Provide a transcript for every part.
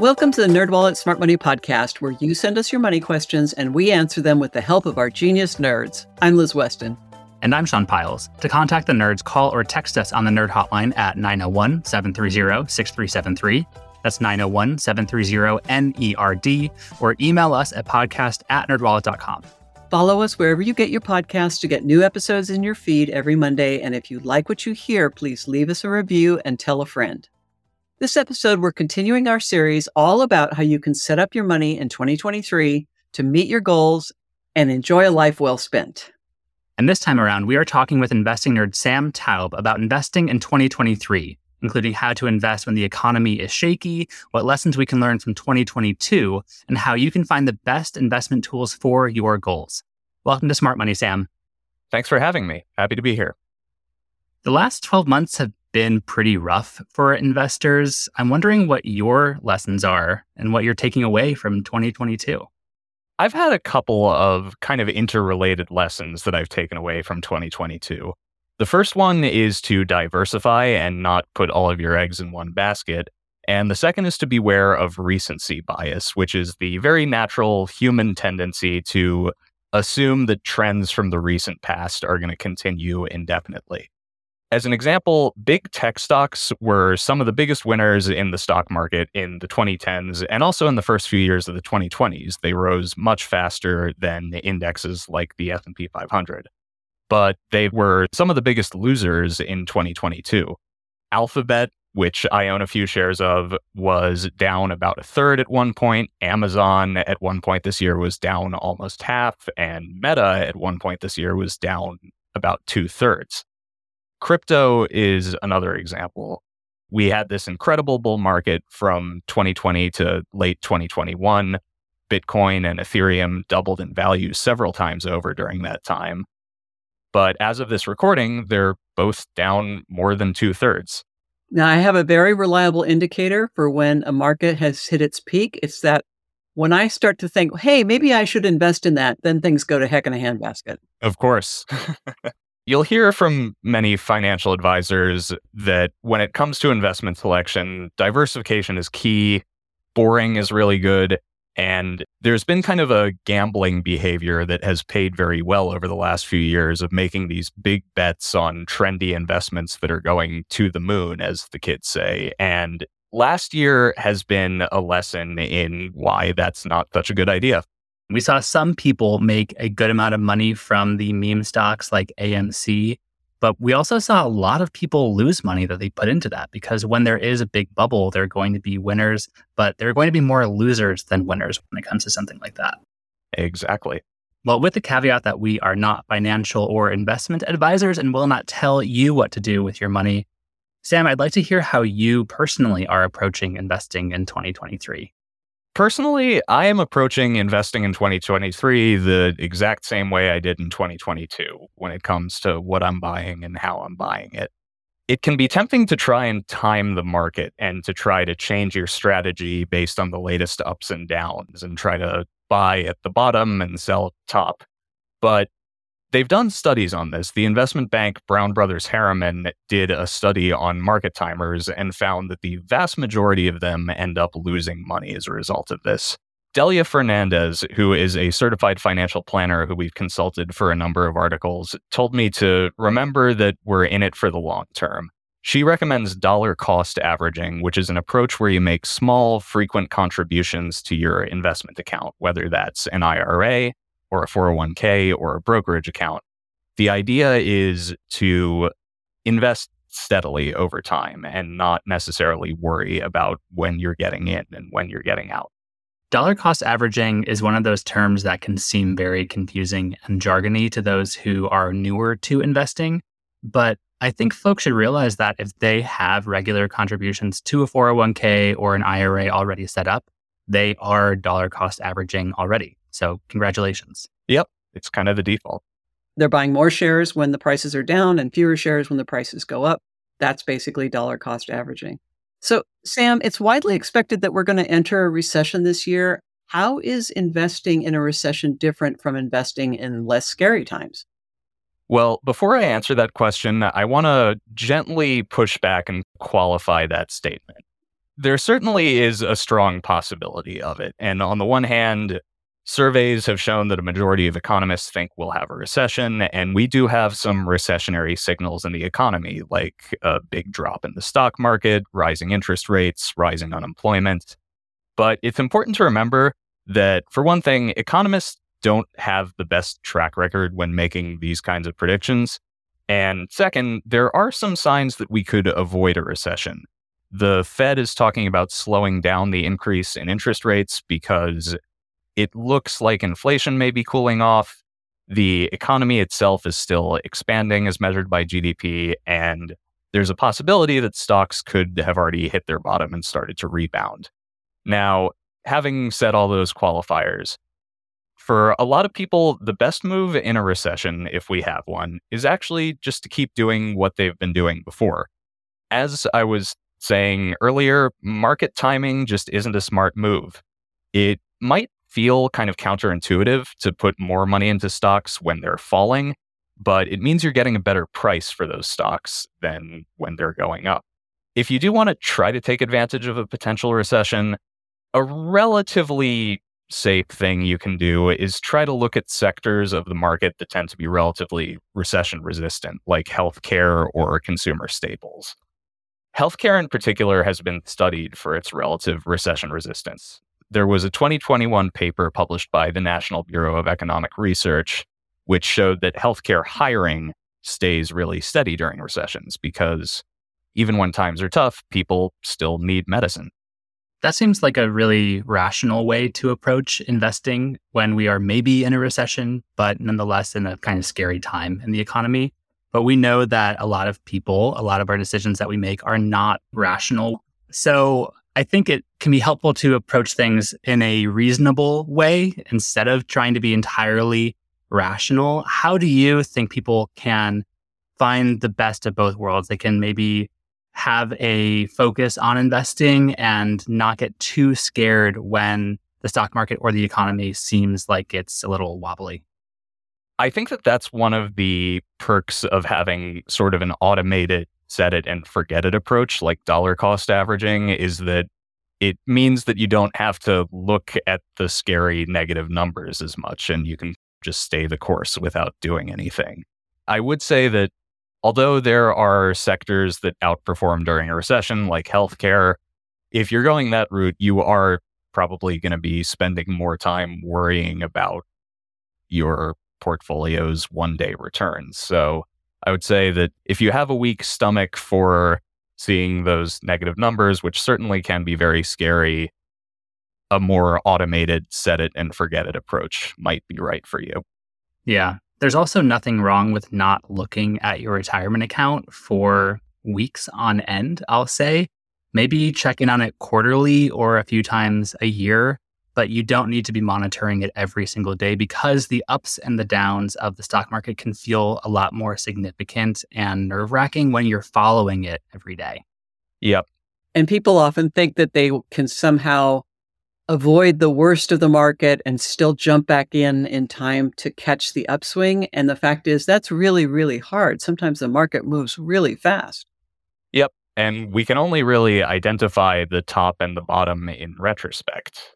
Welcome to the NerdWallet Smart Money Podcast, where you send us your money questions and we answer them with the help of our genius nerds. I'm Liz Weston. And I'm Sean Pyles. To contact the nerds, call or text us on the Nerd Hotline at 901 730 6373. That's 901 730 NERD, or email us at podcast at nerdwallet.com. Follow us wherever you get your podcasts to get new episodes in your feed every Monday. And if you like what you hear, please leave us a review and tell a friend. This episode, we're continuing our series all about how you can set up your money in 2023 to meet your goals and enjoy a life well spent. And this time around, we are talking with investing nerd Sam Taub about investing in 2023, including how to invest when the economy is shaky, what lessons we can learn from 2022, and how you can find the best investment tools for your goals. Welcome to Smart Money, Sam. Thanks for having me. Happy to be here. The last 12 months have been pretty rough for investors. I'm wondering what your lessons are and what you're taking away from 2022. I've had a couple of kind of interrelated lessons that I've taken away from 2022. The first one is to diversify and not put all of your eggs in one basket. And the second is to beware of recency bias, which is the very natural human tendency to assume that trends from the recent past are going to continue indefinitely. As an example, big tech stocks were some of the biggest winners in the stock market in the 2010s and also in the first few years of the 2020s. They rose much faster than indexes like the S&P 500. But they were some of the biggest losers in 2022. Alphabet, which I own a few shares of, was down about a third at one point. Amazon at one point this year was down almost half, and Meta at one point this year was down about two thirds. Crypto is another example. We had this incredible bull market from 2020 to late 2021. Bitcoin and Ethereum doubled in value several times over during that time. But as of this recording, they're both down more than two thirds. Now, I have a very reliable indicator for when a market has hit its peak. It's that when I start to think, hey, maybe I should invest in that, then things go to heck in a handbasket. Of course. You'll hear from many financial advisors that when it comes to investment selection, diversification is key, boring is really good. And there's been kind of a gambling behavior that has paid very well over the last few years of making these big bets on trendy investments that are going to the moon, as the kids say. And last year has been a lesson in why that's not such a good idea. We saw some people make a good amount of money from the meme stocks like AMC, but we also saw a lot of people lose money that they put into that because when there is a big bubble, there are going to be winners, but there are going to be more losers than winners when it comes to something like that. Exactly. Well, with the caveat that we are not financial or investment advisors and will not tell you what to do with your money, Sam, I'd like to hear how you personally are approaching investing in 2023. Personally, I am approaching investing in 2023 the exact same way I did in 2022 when it comes to what I'm buying and how I'm buying it. It can be tempting to try and time the market and to try to change your strategy based on the latest ups and downs and try to buy at the bottom and sell top. But They've done studies on this. The investment bank Brown Brothers Harriman did a study on market timers and found that the vast majority of them end up losing money as a result of this. Delia Fernandez, who is a certified financial planner who we've consulted for a number of articles, told me to remember that we're in it for the long term. She recommends dollar cost averaging, which is an approach where you make small, frequent contributions to your investment account, whether that's an IRA, or a 401k or a brokerage account. The idea is to invest steadily over time and not necessarily worry about when you're getting in and when you're getting out. Dollar cost averaging is one of those terms that can seem very confusing and jargony to those who are newer to investing. But I think folks should realize that if they have regular contributions to a 401k or an IRA already set up, they are dollar cost averaging already. So, congratulations. Yep. It's kind of the default. They're buying more shares when the prices are down and fewer shares when the prices go up. That's basically dollar cost averaging. So, Sam, it's widely expected that we're going to enter a recession this year. How is investing in a recession different from investing in less scary times? Well, before I answer that question, I want to gently push back and qualify that statement. there certainly is a strong possibility of it. And on the one hand, surveys have shown that a majority of economists think we'll have a recession. And we do have some recessionary signals in the economy, like a big drop in the stock market, rising interest rates, rising unemployment. But it's important to remember that, for one thing, economists don't have the best track record when making these kinds of predictions. And second, there are some signs that we could avoid a recession. The Fed is talking about slowing down the increase in interest rates because it looks like inflation may be cooling off. The economy itself is still expanding as measured by GDP. And there's a possibility that stocks could have already hit their bottom and started to rebound. Now, having said all those qualifiers, for a lot of people, the best move in a recession, if we have one, is actually just to keep doing what they've been doing before. As I was saying earlier, market timing just isn't a smart move. It might feel kind of counterintuitive to put more money into stocks when they're falling, but it means you're getting a better price for those stocks than when they're going up. If you do want to try to take advantage of a potential recession, a relatively safe thing you can do is try to look at sectors of the market that tend to be relatively recession resistant, like healthcare or consumer staples. Healthcare in particular has been studied for its relative recession resistance. There was a 2021 paper published by the National Bureau of Economic Research, which showed that healthcare hiring stays really steady during recessions because even when times are tough, people still need medicine. That seems like a really rational way to approach investing when we are maybe in a recession, but nonetheless in a kind of scary time in the economy. But we know that a lot of people, a lot of our decisions that we make are not rational. So I think it can be helpful to approach things in a reasonable way instead of trying to be entirely rational. How do you think people can find the best of both worlds? They can maybe have a focus on investing and not get too scared when the stock market or the economy seems like it's a little wobbly? I think that that's one of the perks of having sort of an automated set it and forget it approach like dollar cost averaging is that it means that you don't have to look at the scary negative numbers as much and you can just stay the course without doing anything. I would say that although there are sectors that outperform during a recession, like healthcare, if you're going that route, you are probably going to be spending more time worrying about your portfolio's one day returns. So I would say that if you have a weak stomach for seeing those negative numbers, which certainly can be very scary, a more automated set it and forget it approach might be right for you. Yeah. There's also nothing wrong with not looking at your retirement account for weeks on end, I'll say. Maybe check in on it quarterly or a few times a year, but you don't need to be monitoring it every single day because the ups and the downs of the stock market can feel a lot more significant and nerve wracking when you're following it every day. Yep. And people often think that they can somehow avoid the worst of the market and still jump back in in time to catch the upswing. And the fact is, that's really, really hard. Sometimes the market moves really fast. Yep. And we can only really identify the top and the bottom in retrospect.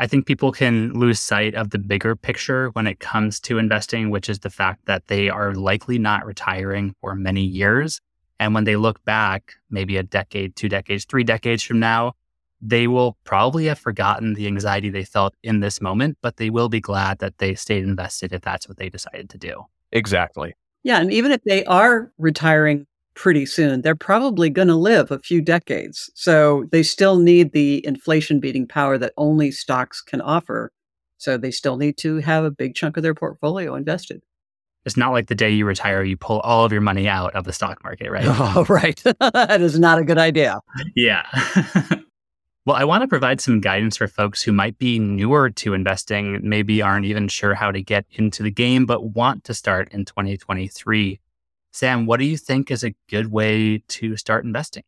I think people can lose sight of the bigger picture when it comes to investing, which is the fact that they are likely not retiring for many years. And when they look back, maybe a decade, two decades, three decades from now, they will probably have forgotten the anxiety they felt in this moment, but they will be glad that they stayed invested if that's what they decided to do. Exactly. Yeah. And even if they are retiring pretty soon, they're probably going to live a few decades. So they still need the inflation beating power that only stocks can offer. So they still need to have a big chunk of their portfolio invested. It's not like the day you retire, you pull all of your money out of the stock market, right? Oh, right. that is not a good idea. Yeah. Well, I want to provide some guidance for folks who might be newer to investing, maybe aren't even sure how to get into the game, but want to start in 2023. Sam, what do you think is a good way to start investing?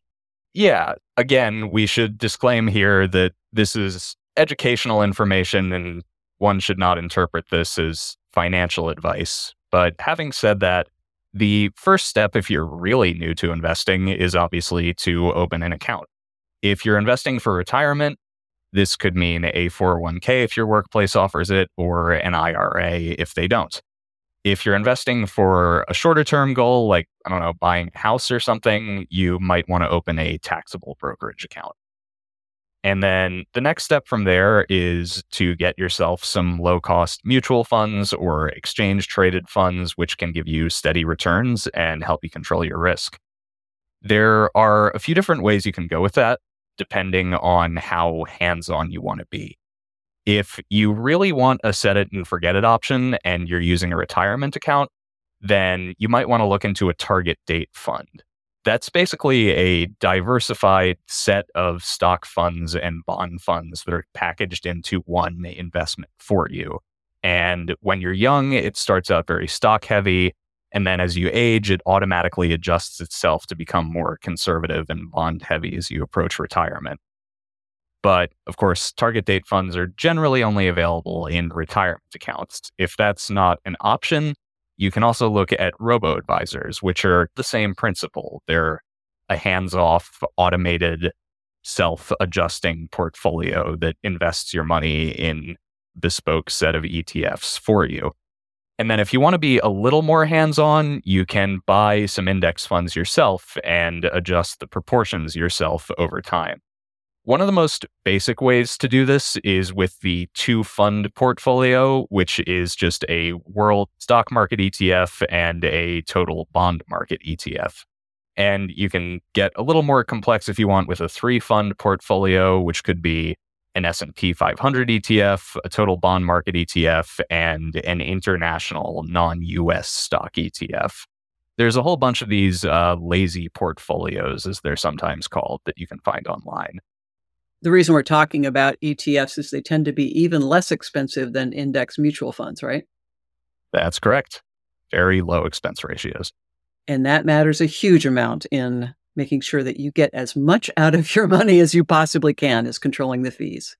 Yeah, again, we should disclaim here that this is educational information and one should not interpret this as financial advice. But having said that, the first step, if you're really new to investing, is obviously to open an account If you're investing for retirement, this could mean a 401k if your workplace offers it, or an IRA if they don't. If you're investing for a shorter term goal, like, I don't know, buying a house or something, you might want to open a taxable brokerage account. And then the next step from there is to get yourself some low cost mutual funds or exchange traded funds, which can give you steady returns and help you control your risk. There are a few different ways you can go with that, depending on how hands on you want to be. If you really want a set it and forget it option and you're using a retirement account, then you might want to look into a target date fund. That's basically a diversified set of stock funds and bond funds that are packaged into one investment for you. And when you're young, it starts out very stock heavy. And then as you age, it automatically adjusts itself to become more conservative and bond heavy as you approach retirement. But of course, target date funds are generally only available in retirement accounts. If that's not an option, you can also look at robo advisors, which are the same principle. They're a hands off, automated, self adjusting portfolio that invests your money in bespoke set of ETFs for you. And then if you want to be a little more hands on, you can buy some index funds yourself and adjust the proportions yourself over time. One of the most basic ways to do this is with the two fund portfolio, which is just a world stock market ETF and a total bond market ETF. And you can get a little more complex if you want with a three fund portfolio, which could be an S&P 500 ETF, a total bond market ETF, and an international non-US stock ETF. There's a whole bunch of these uh, lazy portfolios, as they're sometimes called, that you can find online the reason we're talking about ETFs is they tend to be even less expensive than index mutual funds, right? That's correct. Very low expense ratios. And that matters a huge amount in making sure that you get as much out of your money as you possibly can, is controlling the fees.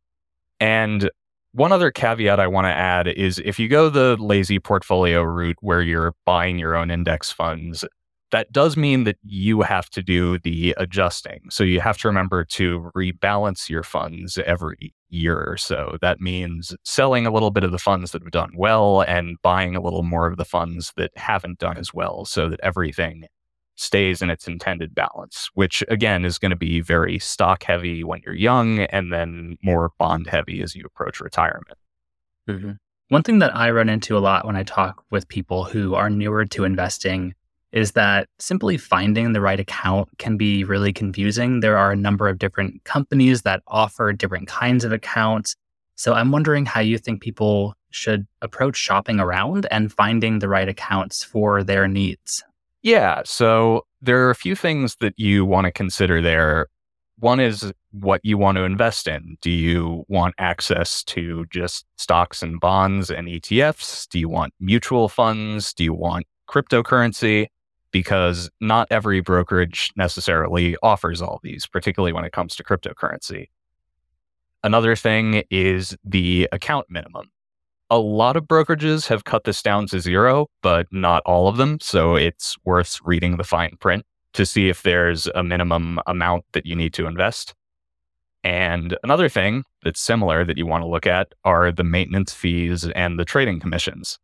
And one other caveat I want to add is if you go the lazy portfolio route where you're buying your own index funds, that does mean that you have to do the adjusting. So you have to remember to rebalance your funds every year or so. That means selling a little bit of the funds that have done well and buying a little more of the funds that haven't done as well so that everything stays in its intended balance, which again is going to be very stock heavy when you're young and then more bond heavy as you approach retirement. Mm-hmm. One thing that I run into a lot when I talk with people who are newer to investing is that simply finding the right account can be really confusing. There are a number of different companies that offer different kinds of accounts. So I'm wondering how you think people should approach shopping around and finding the right accounts for their needs. Yeah. So there are a few things that you want to consider there. One is what you want to invest in. Do you want access to just stocks and bonds and ETFs? Do you want mutual funds? Do you want cryptocurrency? Because not every brokerage necessarily offers all these, particularly when it comes to cryptocurrency. Another thing is the account minimum. A lot of brokerages have cut this down to zero, but not all of them. So it's worth reading the fine print to see if there's a minimum amount that you need to invest. And another thing that's similar that you want to look at are the maintenance fees and the trading commissions.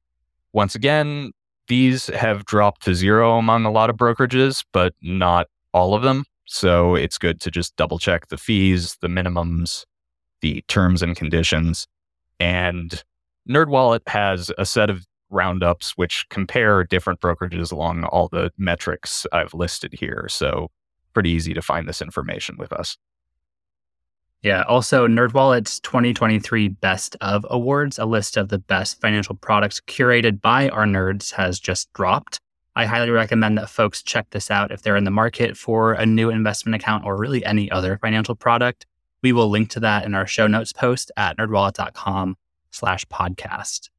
Once again, these have dropped to zero among a lot of brokerages, but not all of them. So it's good to just double check the fees, the minimums, the terms and conditions. And NerdWallet has a set of roundups which compare different brokerages along all the metrics I've listed here. So pretty easy to find this information with us. Yeah. Also, NerdWallet's 2023 Best of Awards, a list of the best financial products curated by our nerds, has just dropped. I highly recommend that folks check this out if they're in the market for a new investment account or really any other financial product. We will link to that in our show notes post at nerdwallet.com slash podcast.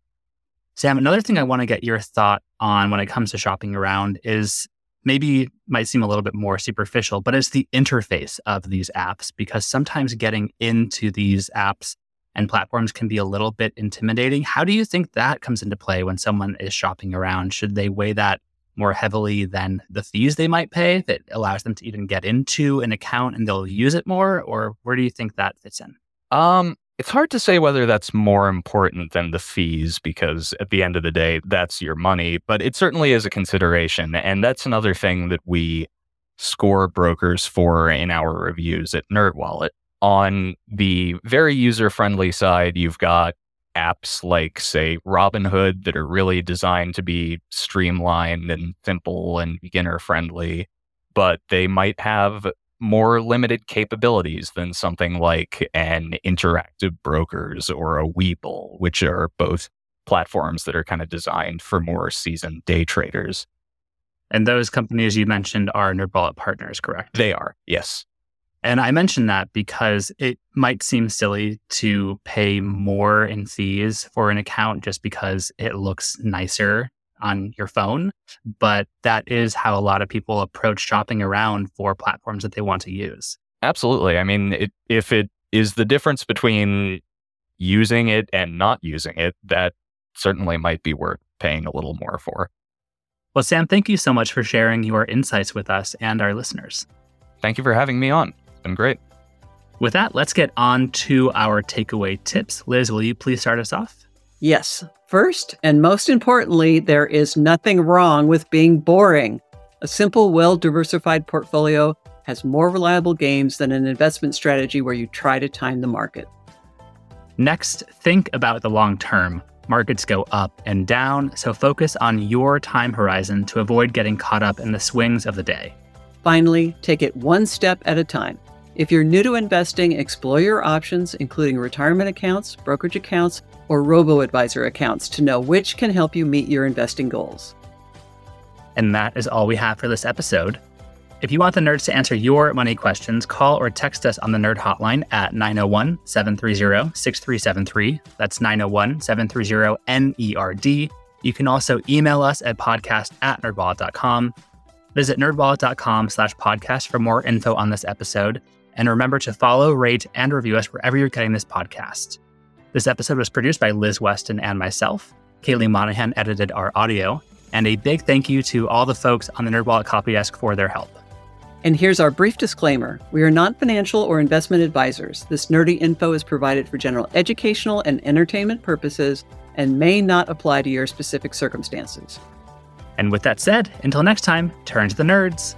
Sam, another thing I want to get your thought on when it comes to shopping around is maybe might seem a little bit more superficial, but it's the interface of these apps because sometimes getting into these apps and platforms can be a little bit intimidating. How do you think that comes into play when someone is shopping around? Should they weigh that more heavily than the fees they might pay that allows them to even get into an account and they'll use it more? Or where do you think that fits in? Um, it's hard to say whether that's more important than the fees because at the end of the day, that's your money, but it certainly is a consideration. And that's another thing that we score brokers for in our reviews at NerdWallet. On the very user friendly side, you've got apps like, say, Robinhood that are really designed to be streamlined and simple and beginner friendly, but they might have more limited capabilities than something like an interactive brokers or a Webull, which are both platforms that are kind of designed for more seasoned day traders. And those companies you mentioned are NerdWallet partners, correct? They are, yes. And I mention that because it might seem silly to pay more in fees for an account just because it looks nicer on your phone. But that is how a lot of people approach shopping around for platforms that they want to use. Absolutely. I mean, it, if it is the difference between using it and not using it, that certainly might be worth paying a little more for. Well, Sam, thank you so much for sharing your insights with us and our listeners. Thank you for having me on. It's been great. With that, let's get on to our takeaway tips. Liz, will you please start us off? Yes. First, and most importantly, there is nothing wrong with being boring. A simple, well diversified portfolio has more reliable gains than an investment strategy where you try to time the market. Next, think about the long term. Markets go up and down, so focus on your time horizon to avoid getting caught up in the swings of the day. Finally, take it one step at a time. If you're new to investing, explore your options, including retirement accounts, brokerage accounts, or robo advisor accounts to know which can help you meet your investing goals. And that is all we have for this episode. If you want the nerds to answer your money questions, call or text us on the Nerd Hotline at 901 730 6373. That's 901 730 NERD. You can also email us at podcast at nerdwallet.com. Visit nerdwallet.com slash podcast for more info on this episode. And remember to follow, rate, and review us wherever you're getting this podcast. This episode was produced by Liz Weston and myself. Kaely Monahan edited our audio. And a big thank you to all the folks on the NerdWallet Copy Desk for their help. And here's our brief disclaimer We are not financial or investment advisors. This nerdy info is provided for general educational and entertainment purposes and may not apply to your specific circumstances. And with that said, until next time, turn to the nerds.